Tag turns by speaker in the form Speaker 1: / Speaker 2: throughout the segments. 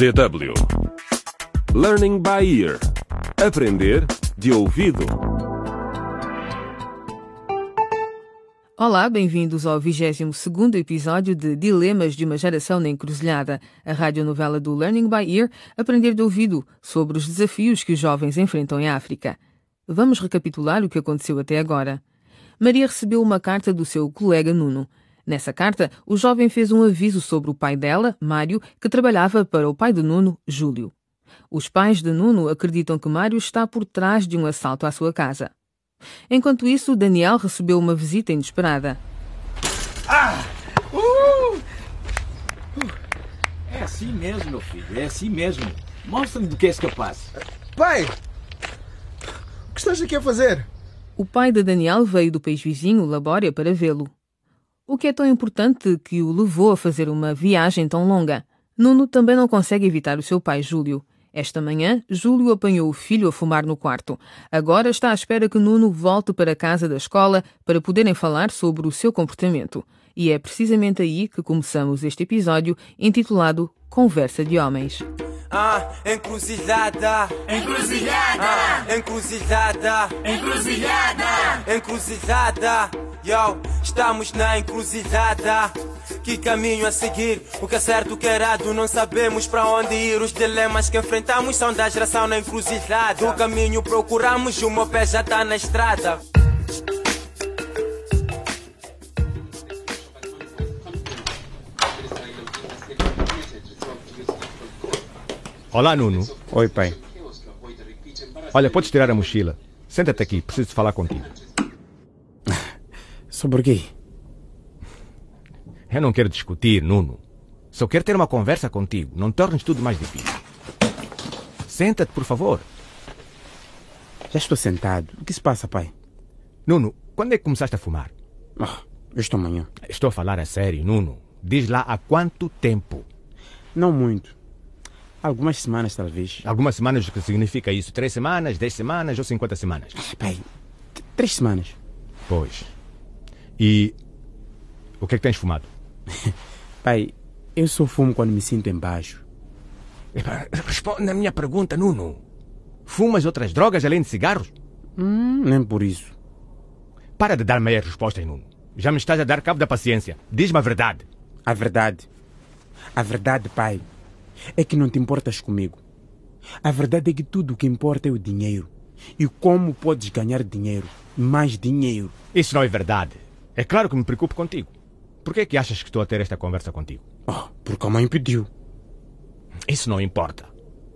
Speaker 1: DW Learning by Ear Aprender de ouvido
Speaker 2: Olá, bem-vindos ao 22º episódio de Dilemas de uma Geração na Encruzilhada, a radionovela do Learning by Ear, Aprender de Ouvido, sobre os desafios que os jovens enfrentam em África. Vamos recapitular o que aconteceu até agora. Maria recebeu uma carta do seu colega Nuno. Nessa carta, o jovem fez um aviso sobre o pai dela, Mário, que trabalhava para o pai de Nuno, Júlio. Os pais de Nuno acreditam que Mário está por trás de um assalto à sua casa. Enquanto isso, Daniel recebeu uma visita inesperada.
Speaker 3: Ah! Uh! Uh! É assim mesmo, meu filho, é assim mesmo. Mostra-me do que és capaz.
Speaker 4: Pai! O que estás aqui a fazer?
Speaker 2: O pai de Daniel veio do país vizinho, Labória, para vê-lo. O que é tão importante que o levou a fazer uma viagem tão longa? Nuno também não consegue evitar o seu pai, Júlio. Esta manhã, Júlio apanhou o filho a fumar no quarto. Agora está à espera que Nuno volte para a casa da escola para poderem falar sobre o seu comportamento. E é precisamente aí que começamos este episódio intitulado Conversa de Homens.
Speaker 5: Ah, encruzilhada,
Speaker 6: Encruzilhada!
Speaker 5: ah, encruzilhada,
Speaker 6: Encruzilhada!
Speaker 5: Encruzilhada. Yo, estamos na encruzilhada. Que caminho a seguir? O que é certo, o que é errado? Não sabemos para onde ir. Os dilemas que enfrentamos são da geração na encruzilhada. O caminho procuramos e o meu pé já tá na estrada.
Speaker 7: Olá, Nuno.
Speaker 8: Oi, pai.
Speaker 7: Olha, podes tirar a mochila. Senta-te aqui, preciso falar contigo.
Speaker 8: Sobre o quê?
Speaker 7: Eu não quero discutir, Nuno. Só quero ter uma conversa contigo. Não tornes tudo mais difícil. Senta-te, por favor.
Speaker 8: Já estou sentado. O que se passa, pai?
Speaker 7: Nuno, quando é que começaste a fumar?
Speaker 8: Ah, esta manhã.
Speaker 7: Estou a falar a sério, Nuno. Diz lá há quanto tempo?
Speaker 8: Não muito. Algumas semanas, talvez.
Speaker 7: Algumas semanas, o que significa isso? Três semanas, dez semanas ou cinquenta semanas?
Speaker 8: Pai, t- três semanas.
Speaker 7: Pois. E o que é que tens fumado?
Speaker 8: Pai, eu só fumo quando me sinto embaixo.
Speaker 7: Responde na minha pergunta, Nuno. Fumas outras drogas além de cigarros?
Speaker 8: Hum, nem por isso.
Speaker 7: Para de dar meias respostas, Nuno. Já me estás a dar cabo da paciência. Diz-me a verdade.
Speaker 8: A verdade. A verdade, pai, é que não te importas comigo. A verdade é que tudo o que importa é o dinheiro. E como podes ganhar dinheiro? Mais dinheiro.
Speaker 7: Isso não é verdade. É claro que me preocupo contigo. Por que é que achas que estou a ter esta conversa contigo?
Speaker 8: Oh, porque a mãe pediu.
Speaker 7: Isso não importa.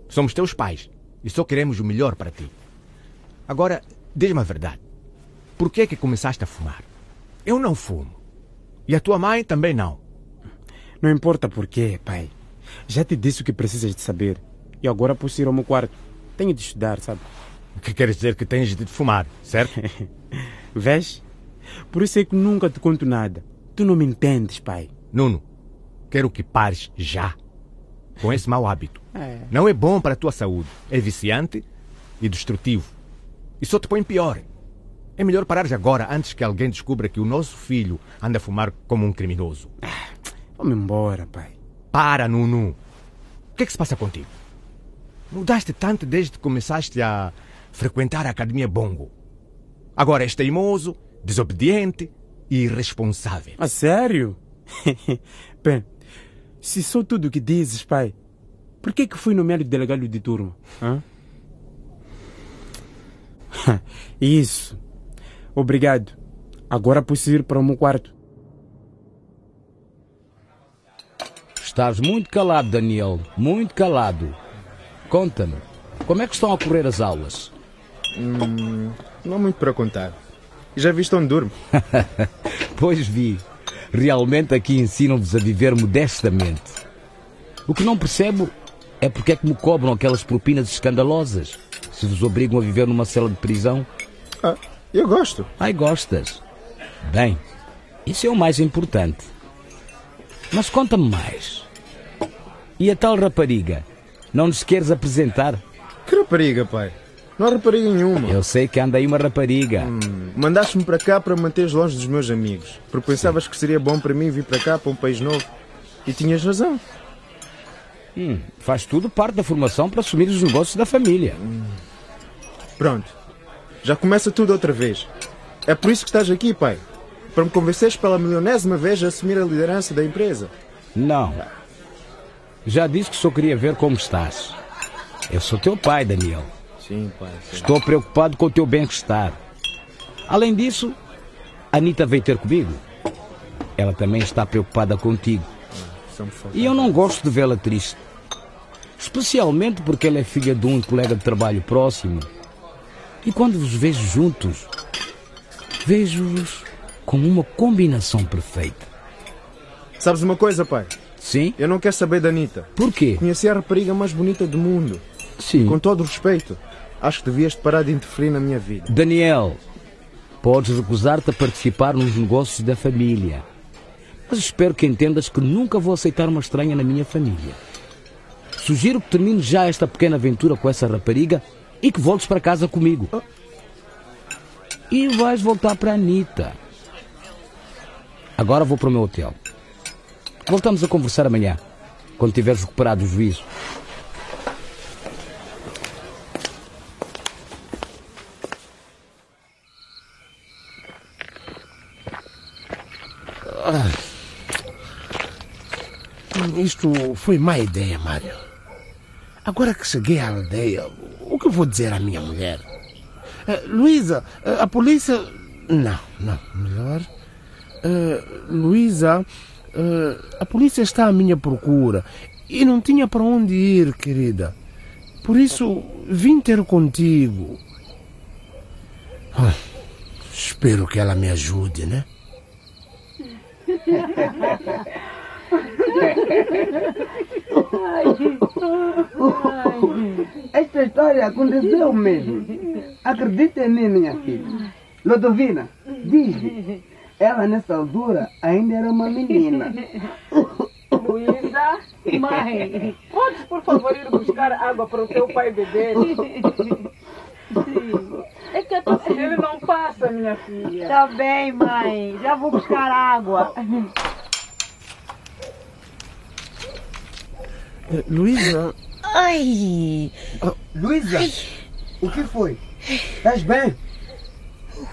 Speaker 7: Somos teus pais e só queremos o melhor para ti. Agora, diz-me a verdade. Por que é que começaste a fumar? Eu não fumo. E a tua mãe também não.
Speaker 8: Não importa porquê, pai. Já te disse o que precisas de saber. E agora posso ir ao meu quarto. Tenho de estudar, sabe?
Speaker 7: O que queres dizer que tens de fumar, certo?
Speaker 8: Vês? Por isso é que nunca te conto nada. Tu não me entendes, pai.
Speaker 7: Nuno, quero que pares já com esse mau hábito.
Speaker 8: É.
Speaker 7: Não é bom para a tua saúde. É viciante e destrutivo. E só te põe pior. É melhor parares agora antes que alguém descubra que o nosso filho anda a fumar como um criminoso.
Speaker 8: Vamos embora, pai.
Speaker 7: Para, Nuno. O que é que se passa contigo? Mudaste tanto desde que começaste a frequentar a Academia Bongo. Agora és teimoso, desobediente e irresponsável.
Speaker 8: A sério? Bem, se sou tudo o que dizes, pai, por que que fui nomeado delegado de turma? Hã? Isso. Obrigado. Agora posso ir para o meu quarto.
Speaker 9: Estás muito calado, Daniel. Muito calado. Conta-me, como é que estão a correr as aulas?
Speaker 4: Não há muito para contar. E já viste onde durmo?
Speaker 9: Pois vi. Realmente aqui ensinam-vos a viver modestamente. O que não percebo é porque é que me cobram aquelas propinas escandalosas. Se vos obrigam a viver numa cela de prisão,
Speaker 4: Ah, eu gosto.
Speaker 9: ai gostas. Bem, isso é o mais importante. Mas conta-me mais. E a tal rapariga? Não nos queres apresentar?
Speaker 4: Que rapariga, pai. Não há rapariga nenhuma.
Speaker 9: Eu sei que anda aí uma rapariga.
Speaker 4: Mandaste-me para cá para manteres longe dos meus amigos. Porque pensavas que seria bom para mim vir para cá, para um país novo. E tinhas razão.
Speaker 9: Hum, faz tudo parte da formação para assumir os negócios da família.
Speaker 4: Pronto. Já começa tudo outra vez. É por isso que estás aqui, pai. Para me convenceres pela milionésima vez a assumir a liderança da empresa.
Speaker 9: Não. Já disse que só queria ver como estás. Eu sou teu pai, Daniel.
Speaker 4: Sim, pai. Sim.
Speaker 9: Estou preocupado com o teu bem-estar. Além disso, a Anitta veio ter comigo. Ela também está preocupada contigo. E eu não gosto de vê-la triste. Especialmente porque ela é filha de um colega de trabalho próximo. E quando vos vejo juntos, vejo-vos como uma combinação perfeita.
Speaker 4: Sabes uma coisa, pai?
Speaker 9: Sim?
Speaker 4: Eu não quero saber da Anitta.
Speaker 9: Por quê?
Speaker 4: Conheci a rapariga mais bonita do mundo.
Speaker 9: Sim.
Speaker 4: Com todo o respeito, acho que devias parar de interferir na minha vida.
Speaker 9: Daniel, podes recusar-te a participar nos negócios da família. Mas espero que entendas que nunca vou aceitar uma estranha na minha família. Sugiro que termines já esta pequena aventura com essa rapariga e que voltes para casa comigo. E vais voltar para a Anitta. Agora vou para o meu hotel. Voltamos a conversar amanhã, quando tiveres recuperado o juízo.
Speaker 10: Isto foi má ideia, Mário. Agora que cheguei à aldeia, o que vou dizer à minha mulher? Uh, Luísa, uh, a polícia. Não, não, melhor. Uh, Luísa, a polícia está à minha procura e não tinha para onde ir, querida. Por isso vim ter contigo. espero que ela me ajude, né?
Speaker 11: Esta história aconteceu mesmo. Acredita em mim, minha filha. Lodovina, diz ela nessa altura ainda era uma menina.
Speaker 12: Luísa, mãe, podes por favor ir buscar água para o teu pai beber? Sim. É que tô... ele não passa, minha filha.
Speaker 13: Tá bem, mãe. Já vou buscar água.
Speaker 10: Luísa.
Speaker 11: Ai! Oh, Luísa! O que foi? Estás bem?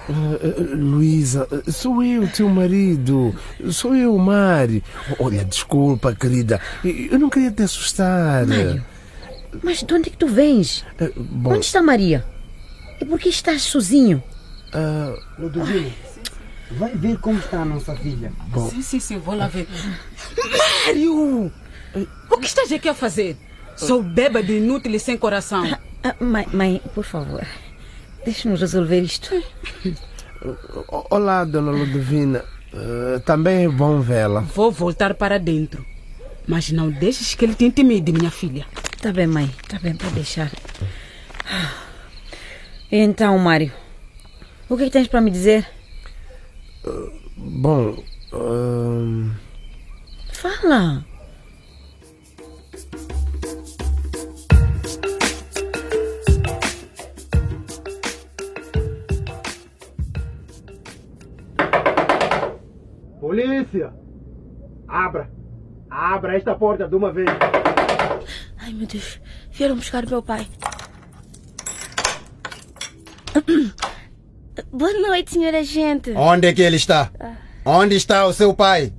Speaker 10: Uh, Luísa, sou eu, teu marido. Sou eu, Mari. Olha, desculpa, querida. Eu não queria te assustar.
Speaker 14: Mário, mas de onde é que tu vens?
Speaker 10: Uh, bom...
Speaker 14: Onde está Maria? E por que estás sozinho?
Speaker 11: Uh... Ludovino, vai ver como está a nossa filha.
Speaker 12: Bom... Sim, sim, sim, vou lá ver.
Speaker 14: Mário!
Speaker 12: O que estás aqui a fazer? Sou bêbado, inútil e sem coração.
Speaker 14: Ah, mãe, mãe, por favor, deixe-nos resolver isto.
Speaker 10: Olá, dona Ludovina. Uh, também é bom vê-la.
Speaker 12: Vou voltar para dentro. Mas não deixes que ele te intimide, minha filha.
Speaker 14: Tá bem, mãe. Tá bem, pode deixar. Então, Mário, o que, é que tens para me dizer?
Speaker 10: Uh, bom. Uh...
Speaker 14: Fala.
Speaker 11: Polícia! Abra! Abra esta porta de uma vez!
Speaker 13: Ai, meu Deus. Vieram buscar meu pai. Boa noite, senhora gente.
Speaker 15: Onde é que ele está? Onde está o seu pai?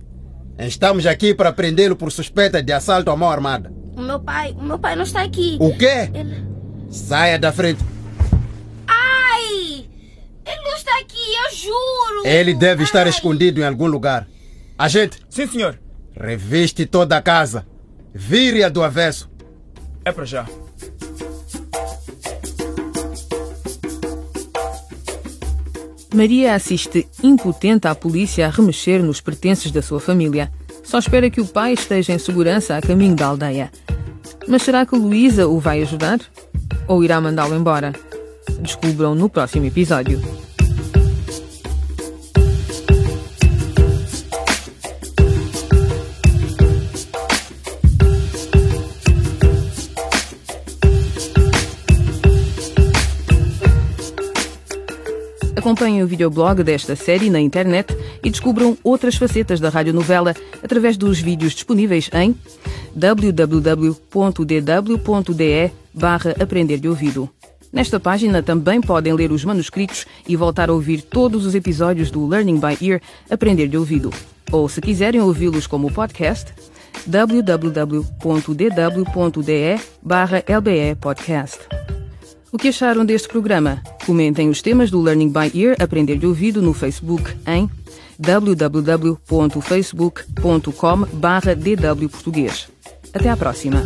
Speaker 15: Estamos aqui para prendê-lo por suspeita de assalto à mão armada.
Speaker 13: O meu pai, o meu pai não está aqui.
Speaker 15: O quê?
Speaker 13: Ele...
Speaker 15: Saia da frente.
Speaker 13: Ele não está aqui, eu juro!
Speaker 15: Ele deve estar Ai. escondido em algum lugar. Agente?
Speaker 16: Sim, senhor.
Speaker 15: Reviste toda a casa. Vire-a do avesso.
Speaker 16: É para já.
Speaker 2: Maria assiste impotente à polícia a remexer nos pertences da sua família. Só espera que o pai esteja em segurança a caminho da aldeia. Mas será que Luísa o vai ajudar? Ou irá mandá-lo embora? Descubram no próximo episódio. Acompanhem o videoblog desta série na internet e descubram outras facetas da radionovela através dos vídeos disponíveis em
Speaker 17: www.dw.de barra Aprender de Ouvido. Nesta página também podem ler os manuscritos e voltar a ouvir todos os episódios do Learning by Ear Aprender de Ouvido. Ou, se quiserem ouvi-los como podcast, www.dw.de barra LBE Podcast. O que acharam deste programa? Comentem os temas do Learning by Ear Aprender de Ouvido no Facebook em www.facebook.com barra dw Português. Até à próxima!